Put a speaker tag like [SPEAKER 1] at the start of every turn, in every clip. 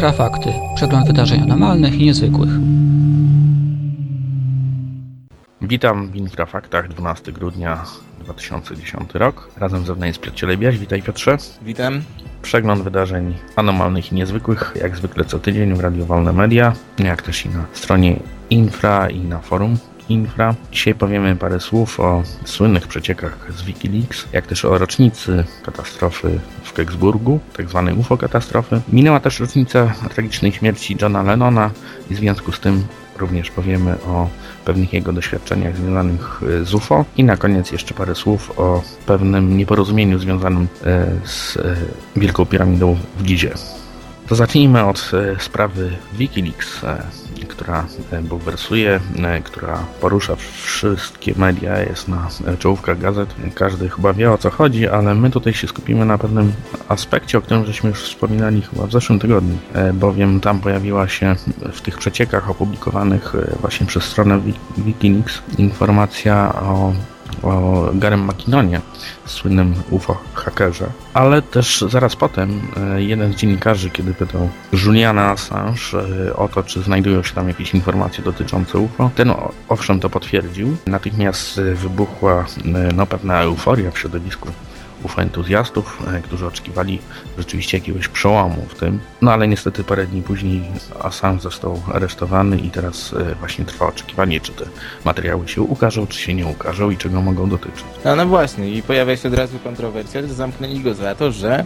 [SPEAKER 1] Infrafakty. Przegląd wydarzeń anormalnych i niezwykłych.
[SPEAKER 2] Witam w Infrafaktach 12 grudnia 2010 rok. Razem ze mną jest Piotr Cielebiaś. Witaj Piotrze.
[SPEAKER 3] Witam.
[SPEAKER 2] Przegląd wydarzeń anormalnych i niezwykłych, jak zwykle co tydzień w Radio Wolne Media, jak też i na stronie Infra i na forum Infra. Dzisiaj powiemy parę słów o słynnych przeciekach z Wikileaks, jak też o rocznicy katastrofy w Keksburgu, tzw. Tak UFO katastrofy. Minęła też rocznica tragicznej śmierci Johna Lennona i w związku z tym również powiemy o pewnych jego doświadczeniach związanych e, z UFO i na koniec jeszcze parę słów o pewnym nieporozumieniu związanym e, z e, Wielką Piramidą w Gizie. To zacznijmy od sprawy Wikileaks która e, bulwersuje, e, która porusza wszystkie media, jest na czołówkach gazet. Każdy chyba wie o co chodzi, ale my tutaj się skupimy na pewnym aspekcie, o którym żeśmy już wspominali chyba w zeszłym tygodniu, e, bowiem tam pojawiła się w tych przeciekach opublikowanych właśnie przez stronę Wikileaks informacja o o Garem McKinnonie, słynnym UFO hakerze, ale też zaraz potem e, jeden z dziennikarzy, kiedy pytał Juliana Assange e, o to, czy znajdują się tam jakieś informacje dotyczące UFO, ten owszem to potwierdził. Natychmiast wybuchła e, no, pewna euforia w środowisku UFO entuzjastów, e, którzy oczekiwali rzeczywiście jakiegoś przełomu w tym. No ale niestety parę dni później Assange został aresztowany i teraz e, właśnie trwa oczekiwanie, czy te materiały się ukażą, czy się nie ukażą i czego mogą dotyczyć.
[SPEAKER 3] No, no właśnie i pojawia się od razu kontrowersja, że zamknęli go za to, że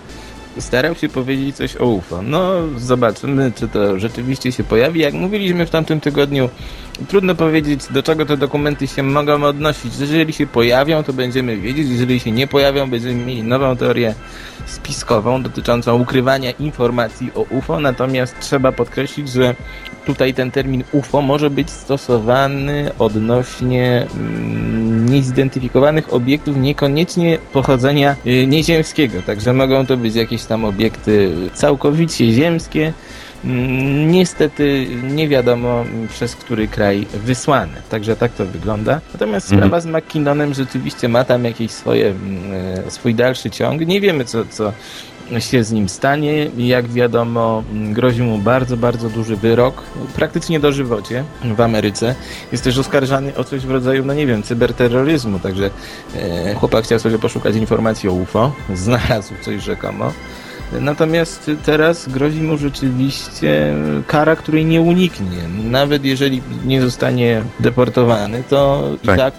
[SPEAKER 3] starał się powiedzieć coś o UFO. No, zobaczymy, czy to rzeczywiście się pojawi. Jak mówiliśmy w tamtym tygodniu, trudno powiedzieć, do czego te dokumenty się mogą odnosić. Jeżeli się pojawią, to będziemy wiedzieć. Jeżeli się nie pojawią, będziemy mieli nową teorię spiskową dotyczącą ukrywania informacji o UFO. Natomiast trzeba podkreślić, że tutaj ten termin UFO może być stosowany odnośnie mm, niezidentyfikowanych obiektów, niekoniecznie pochodzenia y, nieziemskiego. Także mogą to być jakieś tam obiekty całkowicie ziemskie, niestety nie wiadomo przez który kraj wysłane. Także tak to wygląda. Natomiast mhm. sprawa z McKinnonem rzeczywiście ma tam jakieś swoje, mm, e, swój dalszy ciąg. Nie wiemy co, co się z nim stanie. Jak wiadomo, grozi mu bardzo, bardzo duży wyrok, praktycznie dożywocie w Ameryce. Jest też oskarżany o coś w rodzaju, no nie wiem, cyberterroryzmu, także e, chłopak chciał sobie poszukać informacji o UFO, znalazł coś rzekomo. Natomiast teraz grozi mu rzeczywiście kara, której nie uniknie. Nawet jeżeli nie zostanie deportowany, to tak. i tak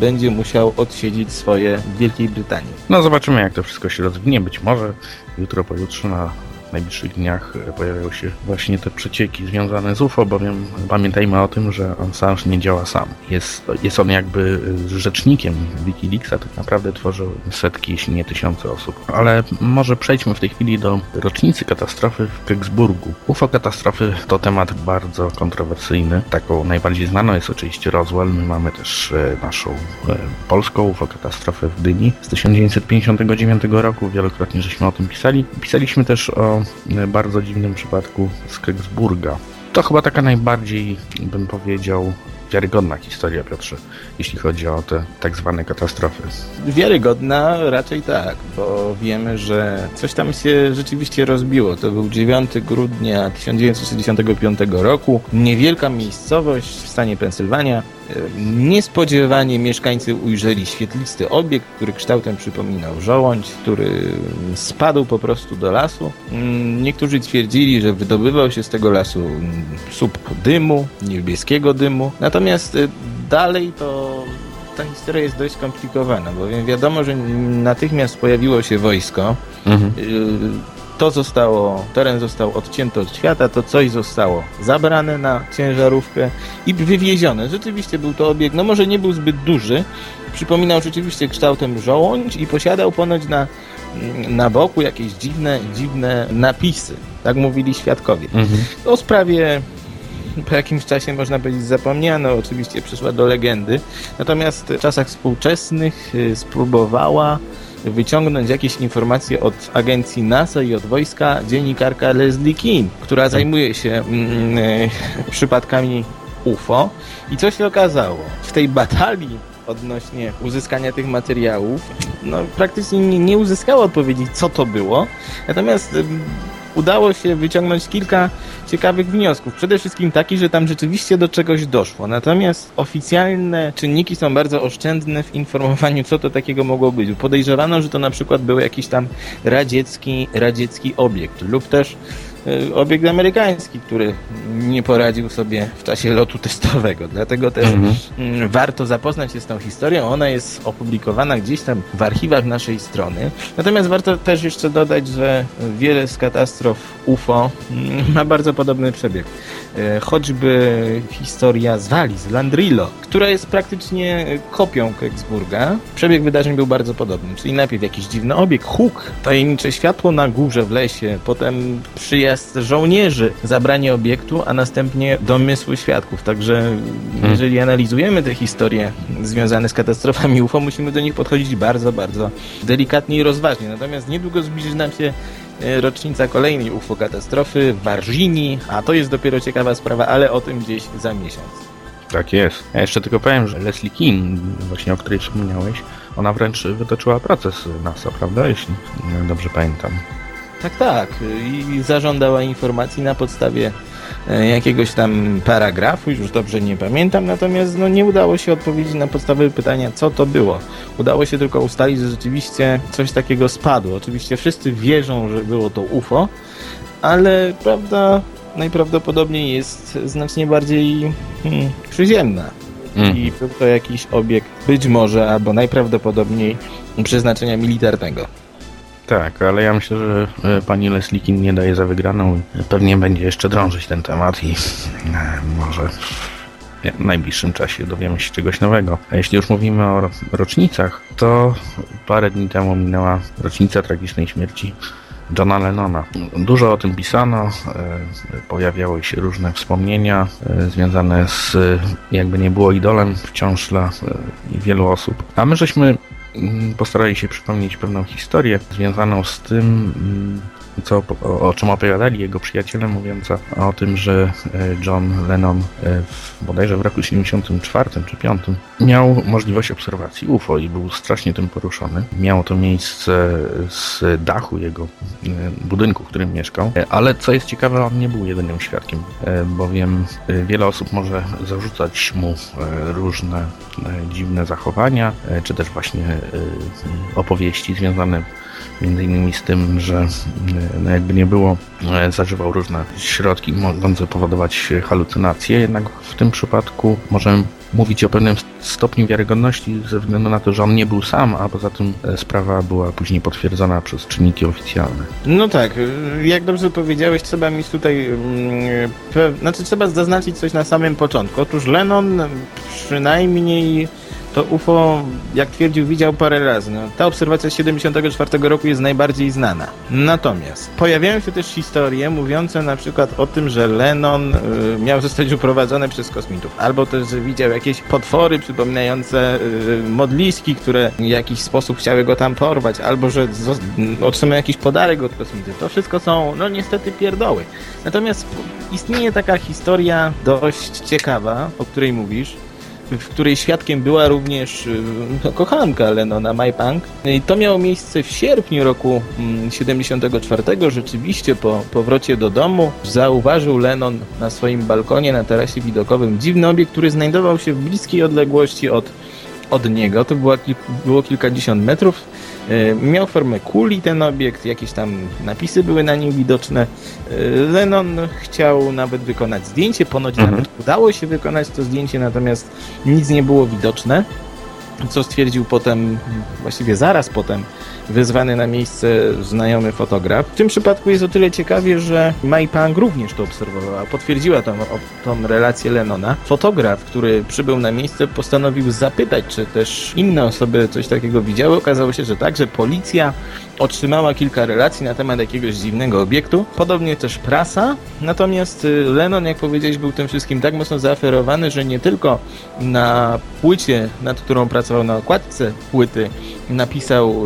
[SPEAKER 3] będzie musiał odsiedzieć swoje w Wielkiej Brytanii.
[SPEAKER 2] No zobaczymy jak to wszystko się rozwinie. Być może jutro, pojutrze na najbliższych dniach e, pojawią się właśnie te przecieki związane z UFO, bowiem pamiętajmy o tym, że Assange nie działa sam. Jest, jest on jakby e, rzecznikiem Wikileaksa, tak naprawdę tworzył setki, jeśli nie tysiące osób. Ale może przejdźmy w tej chwili do rocznicy katastrofy w Keksburgu. UFO katastrofy to temat bardzo kontrowersyjny. Taką najbardziej znaną jest oczywiście Roswell. My mamy też e, naszą polską UFO katastrofę w Dyni z 1959 roku. Wielokrotnie żeśmy o tym pisali. Pisaliśmy też o bardzo dziwnym przypadku z Keksburga. To chyba taka najbardziej, bym powiedział, wiarygodna historia, Piotrze, jeśli chodzi o te tak zwane katastrofy.
[SPEAKER 3] Wiarygodna raczej tak, bo wiemy, że coś tam się rzeczywiście rozbiło. To był 9 grudnia 1965 roku. Niewielka miejscowość w stanie Pensylwania. Niespodziewanie mieszkańcy ujrzeli świetlisty obiekt, który kształtem przypominał żołądź, który spadł po prostu do lasu. Niektórzy twierdzili, że wydobywał się z tego lasu słup dymu, niebieskiego dymu. Natomiast y, dalej to ta historia jest dość skomplikowana, bowiem wiadomo, że natychmiast pojawiło się wojsko. Mhm. To zostało, teren został odcięty od świata, to coś zostało zabrane na ciężarówkę i wywiezione. Rzeczywiście był to obiekt, no może nie był zbyt duży, przypominał rzeczywiście kształtem żołądź i posiadał ponoć na, na boku jakieś dziwne, dziwne napisy. Tak mówili świadkowie. Mhm. O sprawie po jakimś czasie można powiedzieć zapomniano, oczywiście przyszła do legendy. Natomiast w czasach współczesnych y, spróbowała wyciągnąć jakieś informacje od agencji NASA i od wojska dziennikarka Leslie Keane, która tak. zajmuje się mm, e, przypadkami UFO. I co się okazało? W tej batalii odnośnie uzyskania tych materiałów, no praktycznie nie, nie uzyskała odpowiedzi, co to było. Natomiast udało się wyciągnąć kilka ciekawych wniosków. Przede wszystkim taki, że tam rzeczywiście do czegoś doszło. Natomiast oficjalne czynniki są bardzo oszczędne w informowaniu, co to takiego mogło być. Podejrzewano, że to na przykład był jakiś tam radziecki, radziecki obiekt lub też obiekt amerykański, który nie poradził sobie w czasie lotu testowego. Dlatego też
[SPEAKER 2] Mhm.
[SPEAKER 3] mm, warto zapoznać się z tą historią. Ona jest opublikowana gdzieś tam w archiwach naszej strony. Natomiast warto też jeszcze dodać, że wiele z katastrof UFO mm, ma bardzo podobny przebieg. E, Choćby historia z Walii, z Landrillo, która jest praktycznie kopią Keksburga. Przebieg wydarzeń był bardzo podobny, czyli najpierw jakiś dziwny obieg, huk, tajemnicze światło na górze w lesie, potem przyjazd żołnierzy, zabranie obiektu, a następnie domysły świadków. Także jeżeli analizujemy te historie związane z katastrofami UFO, musimy do nich podchodzić bardzo, bardzo delikatnie i rozważnie. Natomiast niedługo zbliży nam się e, rocznica kolejnej UFO katastrofy w Warżini, a to jest dopiero ciekawa sprawa, ale o tym gdzieś za miesiąc.
[SPEAKER 2] Tak jest. Ja jeszcze tylko powiem, że Leslie Keane, właśnie o której wspomniałeś, ona wręcz wytoczyła proces NASA, prawda? Jeśli dobrze pamiętam.
[SPEAKER 3] Tak, tak. I zażądała informacji na podstawie e, jakiegoś tam paragrafu, już dobrze nie pamiętam, natomiast no, nie udało się odpowiedzieć na podstawowe pytania, co to było. Udało się tylko ustalić, że rzeczywiście coś takiego spadło. Oczywiście wszyscy wierzą, że było to UFO, ale prawda najprawdopodobniej jest znacznie bardziej hmm, przyziemna.
[SPEAKER 2] Mm.
[SPEAKER 3] I był to jakiś obiekt, być może, albo najprawdopodobniej przeznaczenia militarnego.
[SPEAKER 2] Tak, ale ja myślę, że e, pani Leslie Keane nie daje za wygraną. Pewnie będzie jeszcze drążyć ten temat i e, może w najbliższym czasie dowiemy się czegoś nowego. A jeśli już mówimy o ro- rocznicach, to parę dni temu minęła rocznica tragicznej śmierci Johna Lennona. Dużo o tym pisano, e, pojawiały się różne wspomnienia związane z, jakby nie było idolem wciąż dla wielu osób. A my żeśmy postarali się przypomnieć pewną historię związaną z tym, mm, co, o, o czym opowiadali jego przyjaciele, mówiąc o, o tym, że e, John Lennon e, w, bodajże w roku 74 czy 5 miał możliwość obserwacji UFO i był strasznie tym poruszony. Miało to miejsce z dachu jego e, budynku, w którym mieszkał, ale co jest ciekawe, on nie był jedynym świadkiem, bowiem wiele osób może zarzucać mu różne dziwne zachowania, czy też właśnie opowieści związane między innymi z tym, że e, no jakby nie było, e, zażywał różne środki mogące powodować halucynacje, jednak w tym przypadku możemy mówić o pewnym stopniu wiarygodności ze względu na to, że on nie był sam, a poza tym e, sprawa była później potwierdzona przez czynniki oficjalne.
[SPEAKER 3] No tak, jak dobrze powiedziałeś, trzeba mieć tutaj, mm, znaczy trzeba zaznaczyć coś na samym początku. Otóż Lennon przynajmniej to UFO, jak twierdził, widział parę razy. No, ta obserwacja z 74 roku jest najbardziej znana. Natomiast pojawiają się też historie mówiące na przykład o tym, że Lennon y, miał zostać uprowadzony przez kosmitów, albo też, że widział jakieś potwory przypominające y, modliski, które w jakiś sposób chciały go tam porwać, albo że otrzymał jakiś podarek od kosmitów. To wszystko są, no niestety, pierdoły. Natomiast istnieje taka historia dość ciekawa, o której mówisz, w której świadkiem była również y, no, kochanka Lennona, Mai Pang. I to miało miejsce w sierpniu roku mm, 74. Rzeczywiście po powrocie do domu zauważył Lennon na swoim balkonie na tarasie widokowym dziwny obiekt, który znajdował się w bliskiej odległości od, od niego. To było, było kilkadziesiąt metrów. E, Miał formę kuli ten obiekt, jakieś tam napisy były na nim widoczne. E, Lennon chciał nawet wykonać zdjęcie, ponoć
[SPEAKER 2] Mhm.
[SPEAKER 3] nawet udało się wykonać to zdjęcie, natomiast nic nie było widoczne. Co stwierdził potem, właściwie zaraz potem, wezwany na miejsce znajomy fotograf. W tym przypadku jest o tyle ciekawie, że Mai Pang również to obserwowała, potwierdziła tą, tą relację Lennona. Fotograf, który przybył na miejsce, postanowił zapytać, czy też inne osoby coś takiego widziały. Okazało się, że tak, że policja otrzymała kilka relacji na temat jakiegoś dziwnego obiektu. Podobnie też prasa. Natomiast y, Lennon, jak powiedziałeś, był tym wszystkim tak mocno zaaferowany, że nie tylko na płycie, nad którą pracował, co na okładce płyty napisał,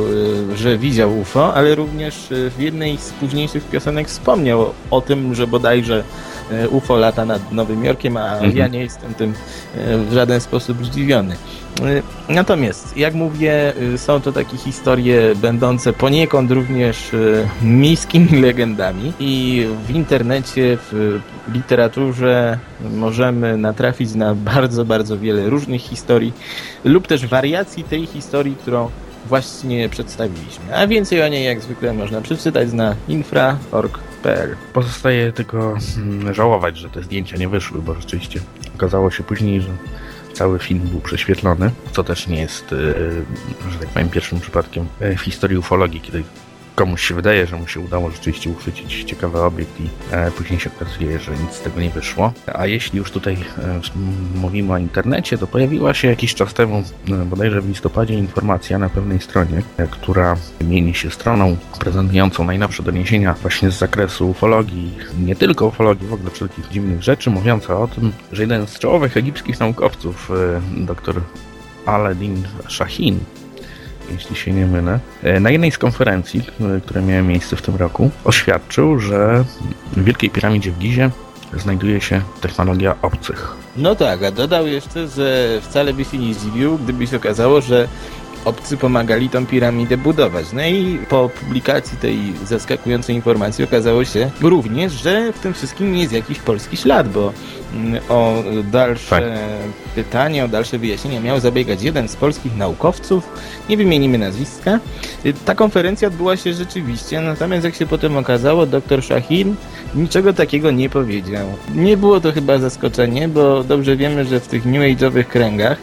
[SPEAKER 3] y, że widział UFO, ale również y, w jednej z późniejszych piosenek wspomniał o tym, że bodajże y, UFO lata nad Nowym Jorkiem, a
[SPEAKER 2] Mhm.
[SPEAKER 3] ja nie jestem tym w żaden sposób zdziwiony. Natomiast, jak mówię, są to takie historie będące poniekąd również miejskimi legendami i w internecie, w literaturze możemy natrafić na bardzo, bardzo wiele różnych historii lub też wariacji tej historii, którą właśnie przedstawiliśmy. A więcej o niej jak zwykle można przeczytać na infra.org.pl.
[SPEAKER 2] Pozostaje tylko mm, żałować, że te zdjęcia nie wyszły, bo rzeczywiście okazało się później, że cały film był prześwietlony, co też nie jest, e, że tak powiem, pierwszym przypadkiem e, w historii ufologii, kiedy komuś się wydaje, że mu się udało rzeczywiście uchwycić ciekawy obiekt i e, później się okazuje, że nic z tego nie wyszło. A jeśli już tutaj e, mówimy o internecie, to pojawiła się jakiś czas temu, e, bodajże w listopadzie, informacja na pewnej stronie, która mieni się stroną prezentującą najnowsze doniesienia właśnie z zakresu ufologii, nie tylko ufologii, w ogóle wszelkich dziwnych rzeczy, mówiąca o tym, że jeden z czołowych egipskich naukowców, dr Aladdin Shahin, jeśli się nie mylę, e, na jednej z konferencji, k- które miały miejsce w tym roku, oświadczył, że w Wielkiej Piramidzie w Gizie znajduje się technologia obcych.
[SPEAKER 3] No tak, a dodał jeszcze, że wcale by się nie zdziwił, gdyby się okazało, że obcy pomagali tą piramidę budować. No i po publikacji tej zaskakującej informacji okazało się również, że w tym wszystkim jest jakiś polski ślad, bo mm, o dalsze
[SPEAKER 2] Tak.
[SPEAKER 3] pytanie, o dalsze wyjaśnienia miał zabiegać jeden z polskich naukowców, nie wymienimy nazwiska. Y, Ta konferencja odbyła się rzeczywiście, natomiast jak się potem okazało, dr Shahin niczego takiego nie powiedział. Nie było to chyba zaskoczenie, bo dobrze wiemy, że w tych New Age'owych kręgach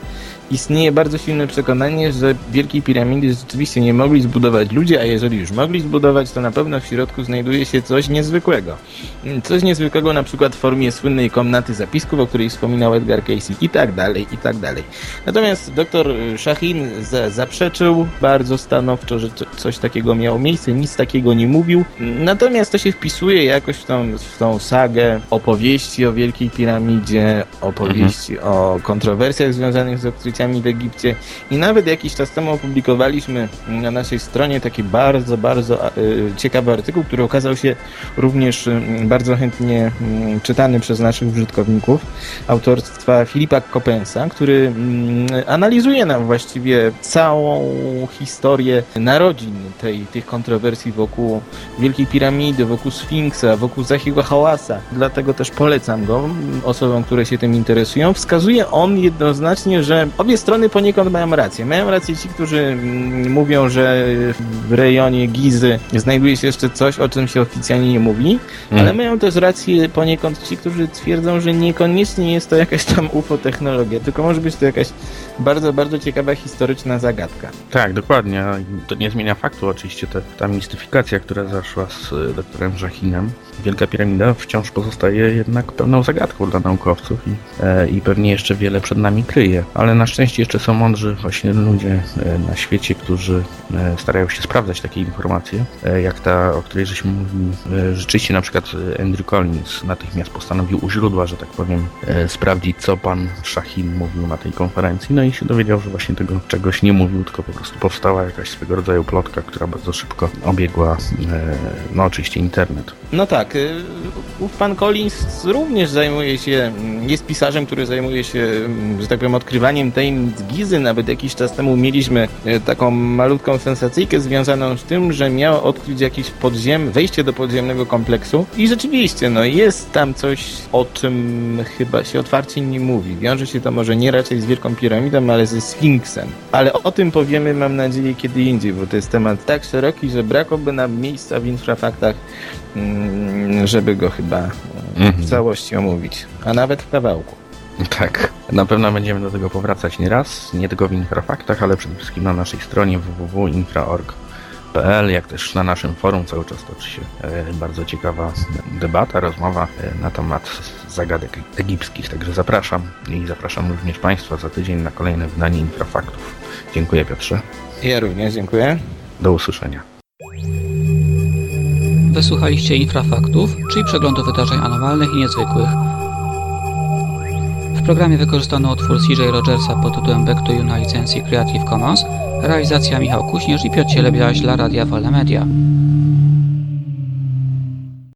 [SPEAKER 3] istnieje bardzo silne przekonanie, że Wielkiej Piramidy rzeczywiście nie mogli zbudować ludzie, a jeżeli już mogli zbudować, to na pewno w środku znajduje się coś niezwykłego. Mm, Coś niezwykłego na przykład w formie słynnej komnaty zapisków, o której wspominał Edgar Casey i tak dalej, i tak dalej. Natomiast dr Shahin za zaprzeczył bardzo stanowczo, że co- coś takiego miało miejsce, nic takiego nie mówił. Natomiast to się wpisuje jakoś w tą, w tą sagę opowieści o Wielkiej Piramidzie, opowieści o kontrowersjach związanych z odkryciami w Egipcie i nawet jakiś czas temu opublikowaliśmy na naszej stronie taki bardzo, bardzo e, ciekawy artykuł, który okazał się również mm, bardzo chętnie mm, czytany przez naszych użytkowników autorstwa Filipa Kopensa, który mm, analizuje nam właściwie całą historię narodzin tej, tych kontrowersji wokół Wielkiej Piramidy, wokół Sfinksa, wokół Zachiego Hałasa. Dlatego też polecam go osobom, które się tym interesują. Wskazuje on jednoznacznie, że obie strony poniekąd mają rację. Mają rację ci, którzy mm, mówią, że w rejonie Gizy znajduje się jeszcze coś, o czym się oficjalnie nie mówi, ale
[SPEAKER 2] Mm.
[SPEAKER 3] mają też rację poniekąd ci, którzy twierdzą, że niekoniecznie jest to jakaś tam UFO technologia, tylko może być to jakaś bardzo, bardzo ciekawa historyczna zagadka.
[SPEAKER 2] Tak, dokładnie. To nie zmienia faktu oczywiście te, ta mistyfikacja, która zaszła z y, doktorem Żachinem. Wielka Piramida wciąż pozostaje jednak pełną zagadką dla naukowców i, e, i pewnie jeszcze wiele przed nami kryje. Ale na szczęście jeszcze są mądrzy właśnie ludzie e, na świecie, którzy e, starają się sprawdzać takie informacje, e, jak ta, o której żeśmy mówili. E, rzeczywiście na przykład e, Andrew Collins natychmiast postanowił u źródła, że tak powiem, sprawdzić, co pan Szachin mówił na tej konferencji. No i się dowiedział, że właśnie tego czegoś nie mówił, tylko po prostu powstała jakaś swego rodzaju plotka, która bardzo szybko obiegła, no oczywiście internet.
[SPEAKER 3] No tak, y, ów pan Collins również zajmuje się, mm, jest pisarzem, który zajmuje się, mm, że tak powiem, odkrywaniem tajemnic Gizy. Nawet jakiś czas temu mieliśmy y, taką malutką sensacyjkę związaną z tym, że miał odkryć jakiś podziem, wejście do podziemnego kompleksu i rzeczywiście, no jest tam coś, o czym chyba się otwarcie nie mówi. Wiąże się to może nie raczej z Wielką Piramidą, ale ze Sfinksem. Ale o tym powiemy, mam nadzieję, kiedy indziej, bo to jest temat tak szeroki, że brakoby nam miejsca w infrafaktach Mm, żeby go chyba e, w
[SPEAKER 2] Mhm.
[SPEAKER 3] całości omówić, a nawet w kawałku.
[SPEAKER 2] Tak, na pewno będziemy do tego powracać nie raz, nie tylko w Infrafaktach, ale przede wszystkim na naszej stronie www.infra.org.pl, jak też na naszym forum cały czas toczy się e, bardzo ciekawa debata, rozmowa e, na temat zagadek egipskich, także zapraszam i zapraszam również Państwa za tydzień na kolejne wydanie Infrafaktów. Dziękuję Piotrze,
[SPEAKER 3] Ja również dziękuję.
[SPEAKER 2] do usłyszenia.
[SPEAKER 1] Wysłuchaliście Infrafaktów, czyli przeglądu wydarzeń anormalnych i niezwykłych. W programie wykorzystano utwór CJ Rogersa pod tytułem Back to You na licencji Creative Commons, realizacja Michał Kuśnierz i Piotr Cielebiaś dla Radia Wolne Media.